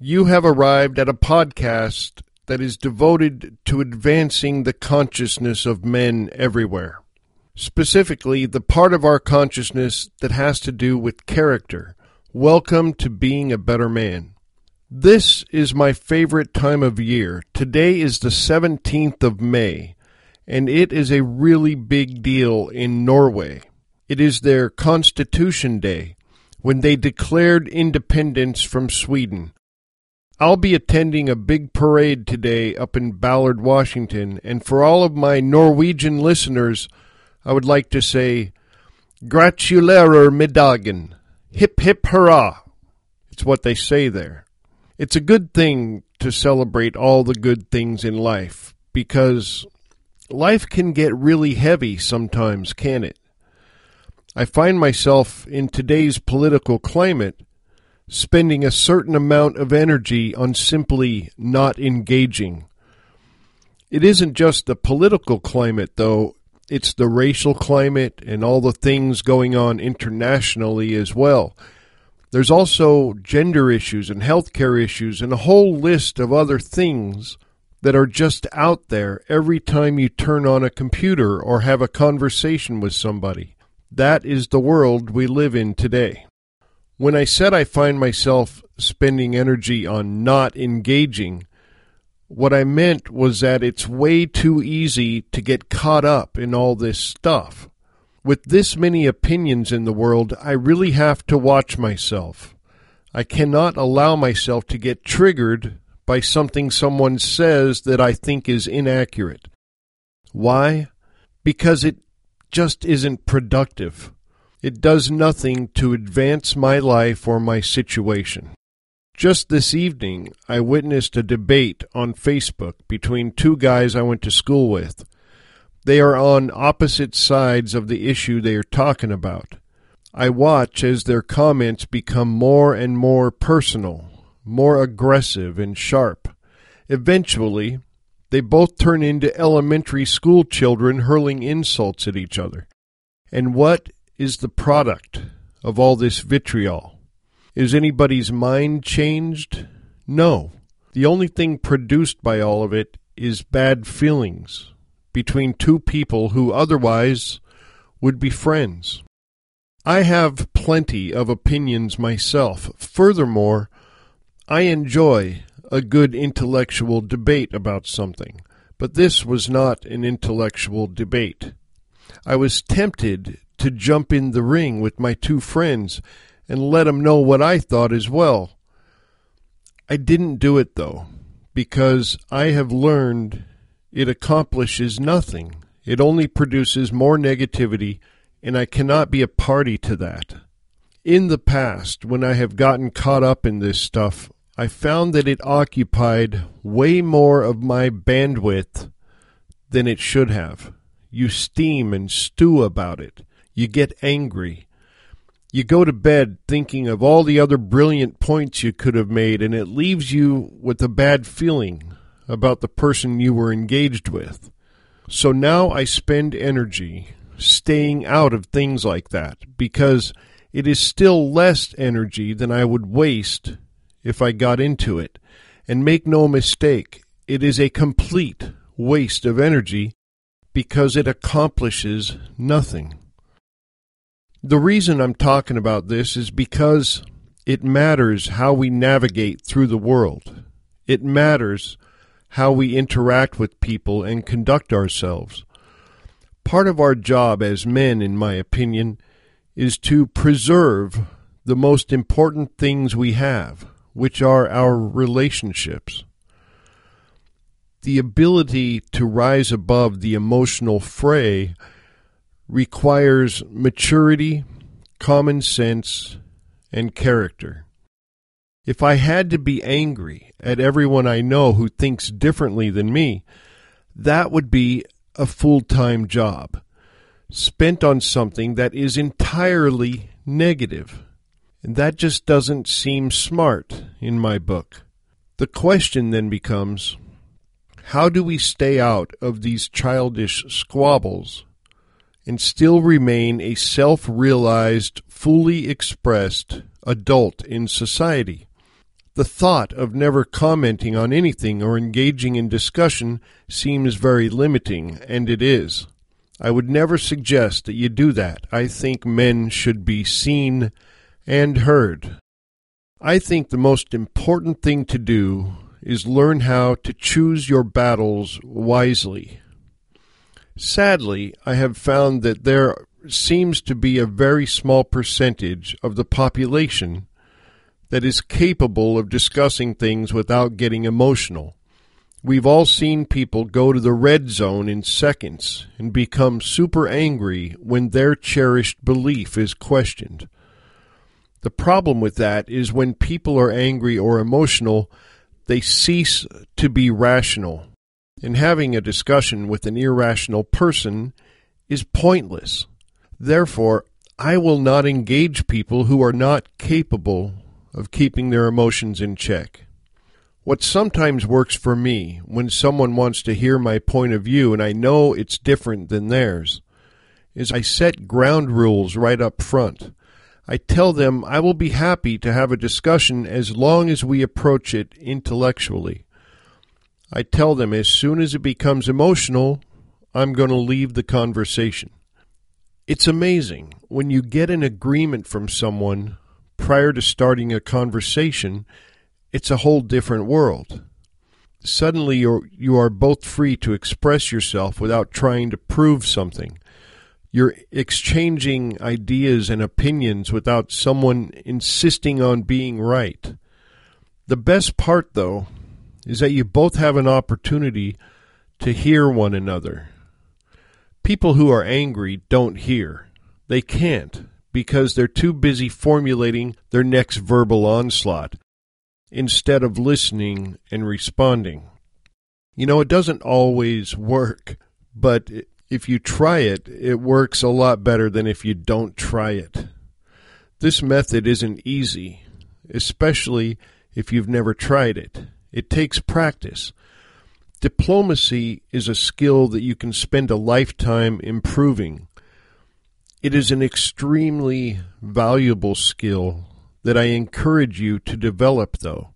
You have arrived at a podcast that is devoted to advancing the consciousness of men everywhere. Specifically, the part of our consciousness that has to do with character. Welcome to being a better man. This is my favorite time of year. Today is the 17th of May, and it is a really big deal in Norway. It is their Constitution Day, when they declared independence from Sweden. I'll be attending a big parade today up in Ballard, Washington, and for all of my Norwegian listeners, I would like to say, Gratulerer med dagen. Hip hip hurrah. It's what they say there. It's a good thing to celebrate all the good things in life because life can get really heavy sometimes, can it? I find myself in today's political climate spending a certain amount of energy on simply not engaging. It isn't just the political climate, though, it's the racial climate and all the things going on internationally as well. There's also gender issues and healthcare issues and a whole list of other things that are just out there every time you turn on a computer or have a conversation with somebody. That is the world we live in today. When I said I find myself spending energy on not engaging, what I meant was that it's way too easy to get caught up in all this stuff. With this many opinions in the world, I really have to watch myself. I cannot allow myself to get triggered by something someone says that I think is inaccurate. Why? Because it just isn't productive. It does nothing to advance my life or my situation. Just this evening, I witnessed a debate on Facebook between two guys I went to school with. They are on opposite sides of the issue they are talking about. I watch as their comments become more and more personal, more aggressive and sharp. Eventually, they both turn into elementary school children hurling insults at each other. And what is the product of all this vitriol? Is anybody's mind changed? No. The only thing produced by all of it is bad feelings between two people who otherwise would be friends. I have plenty of opinions myself. Furthermore, I enjoy a good intellectual debate about something, but this was not an intellectual debate. I was tempted to jump in the ring with my two friends and let them know what I thought as well. I didn't do it, though, because I have learned it accomplishes nothing. It only produces more negativity, and I cannot be a party to that. In the past, when I have gotten caught up in this stuff, I found that it occupied way more of my bandwidth than it should have. You steam and stew about it. You get angry. You go to bed thinking of all the other brilliant points you could have made, and it leaves you with a bad feeling about the person you were engaged with. So now I spend energy staying out of things like that because it is still less energy than I would waste if I got into it. And make no mistake, it is a complete waste of energy because it accomplishes nothing. The reason I'm talking about this is because it matters how we navigate through the world. It matters how we interact with people and conduct ourselves. Part of our job as men, in my opinion, is to preserve the most important things we have, which are our relationships. The ability to rise above the emotional fray requires maturity, common sense, and character. If I had to be angry at everyone I know who thinks differently than me, that would be a full time job spent on something that is entirely negative. And that just doesn't seem smart in my book. The question then becomes how do we stay out of these childish squabbles and still remain a self realized, fully expressed adult in society? The thought of never commenting on anything or engaging in discussion seems very limiting, and it is. I would never suggest that you do that. I think men should be seen and heard. I think the most important thing to do is learn how to choose your battles wisely. Sadly, I have found that there seems to be a very small percentage of the population that is capable of discussing things without getting emotional. We've all seen people go to the red zone in seconds and become super angry when their cherished belief is questioned. The problem with that is when people are angry or emotional, they cease to be rational. And having a discussion with an irrational person is pointless. Therefore, I will not engage people who are not capable of keeping their emotions in check. What sometimes works for me when someone wants to hear my point of view and I know it's different than theirs is I set ground rules right up front. I tell them I will be happy to have a discussion as long as we approach it intellectually. I tell them as soon as it becomes emotional, I'm going to leave the conversation. It's amazing when you get an agreement from someone prior to starting a conversation, it's a whole different world. Suddenly, you're, you are both free to express yourself without trying to prove something. You're exchanging ideas and opinions without someone insisting on being right. The best part, though, is that you both have an opportunity to hear one another. People who are angry don't hear. They can't because they're too busy formulating their next verbal onslaught instead of listening and responding. You know, it doesn't always work, but if you try it, it works a lot better than if you don't try it. This method isn't easy, especially if you've never tried it. It takes practice. Diplomacy is a skill that you can spend a lifetime improving. It is an extremely valuable skill that I encourage you to develop, though.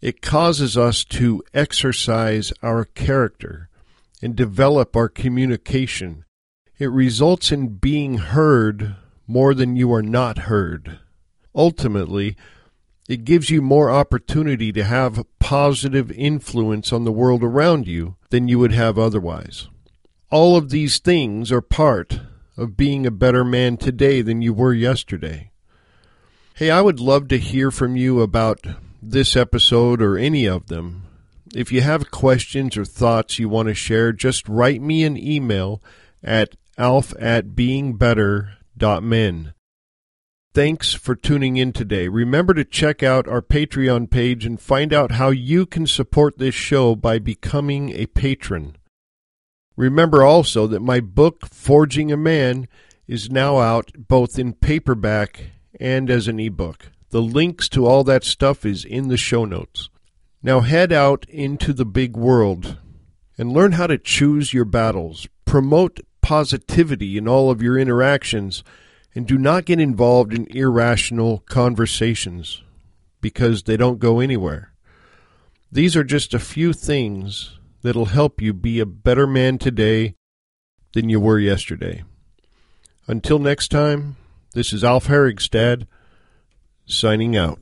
It causes us to exercise our character and develop our communication. It results in being heard more than you are not heard. Ultimately, it gives you more opportunity to have positive influence on the world around you than you would have otherwise. All of these things are part of being a better man today than you were yesterday. Hey, I would love to hear from you about this episode or any of them. If you have questions or thoughts you want to share, just write me an email at alf at beingbetter.men. Thanks for tuning in today. Remember to check out our Patreon page and find out how you can support this show by becoming a patron. Remember also that my book, Forging a Man, is now out both in paperback and as an ebook. The links to all that stuff is in the show notes. Now head out into the big world and learn how to choose your battles. Promote positivity in all of your interactions and do not get involved in irrational conversations because they don't go anywhere. These are just a few things that'll help you be a better man today than you were yesterday. Until next time, this is Alf Herigstad signing out.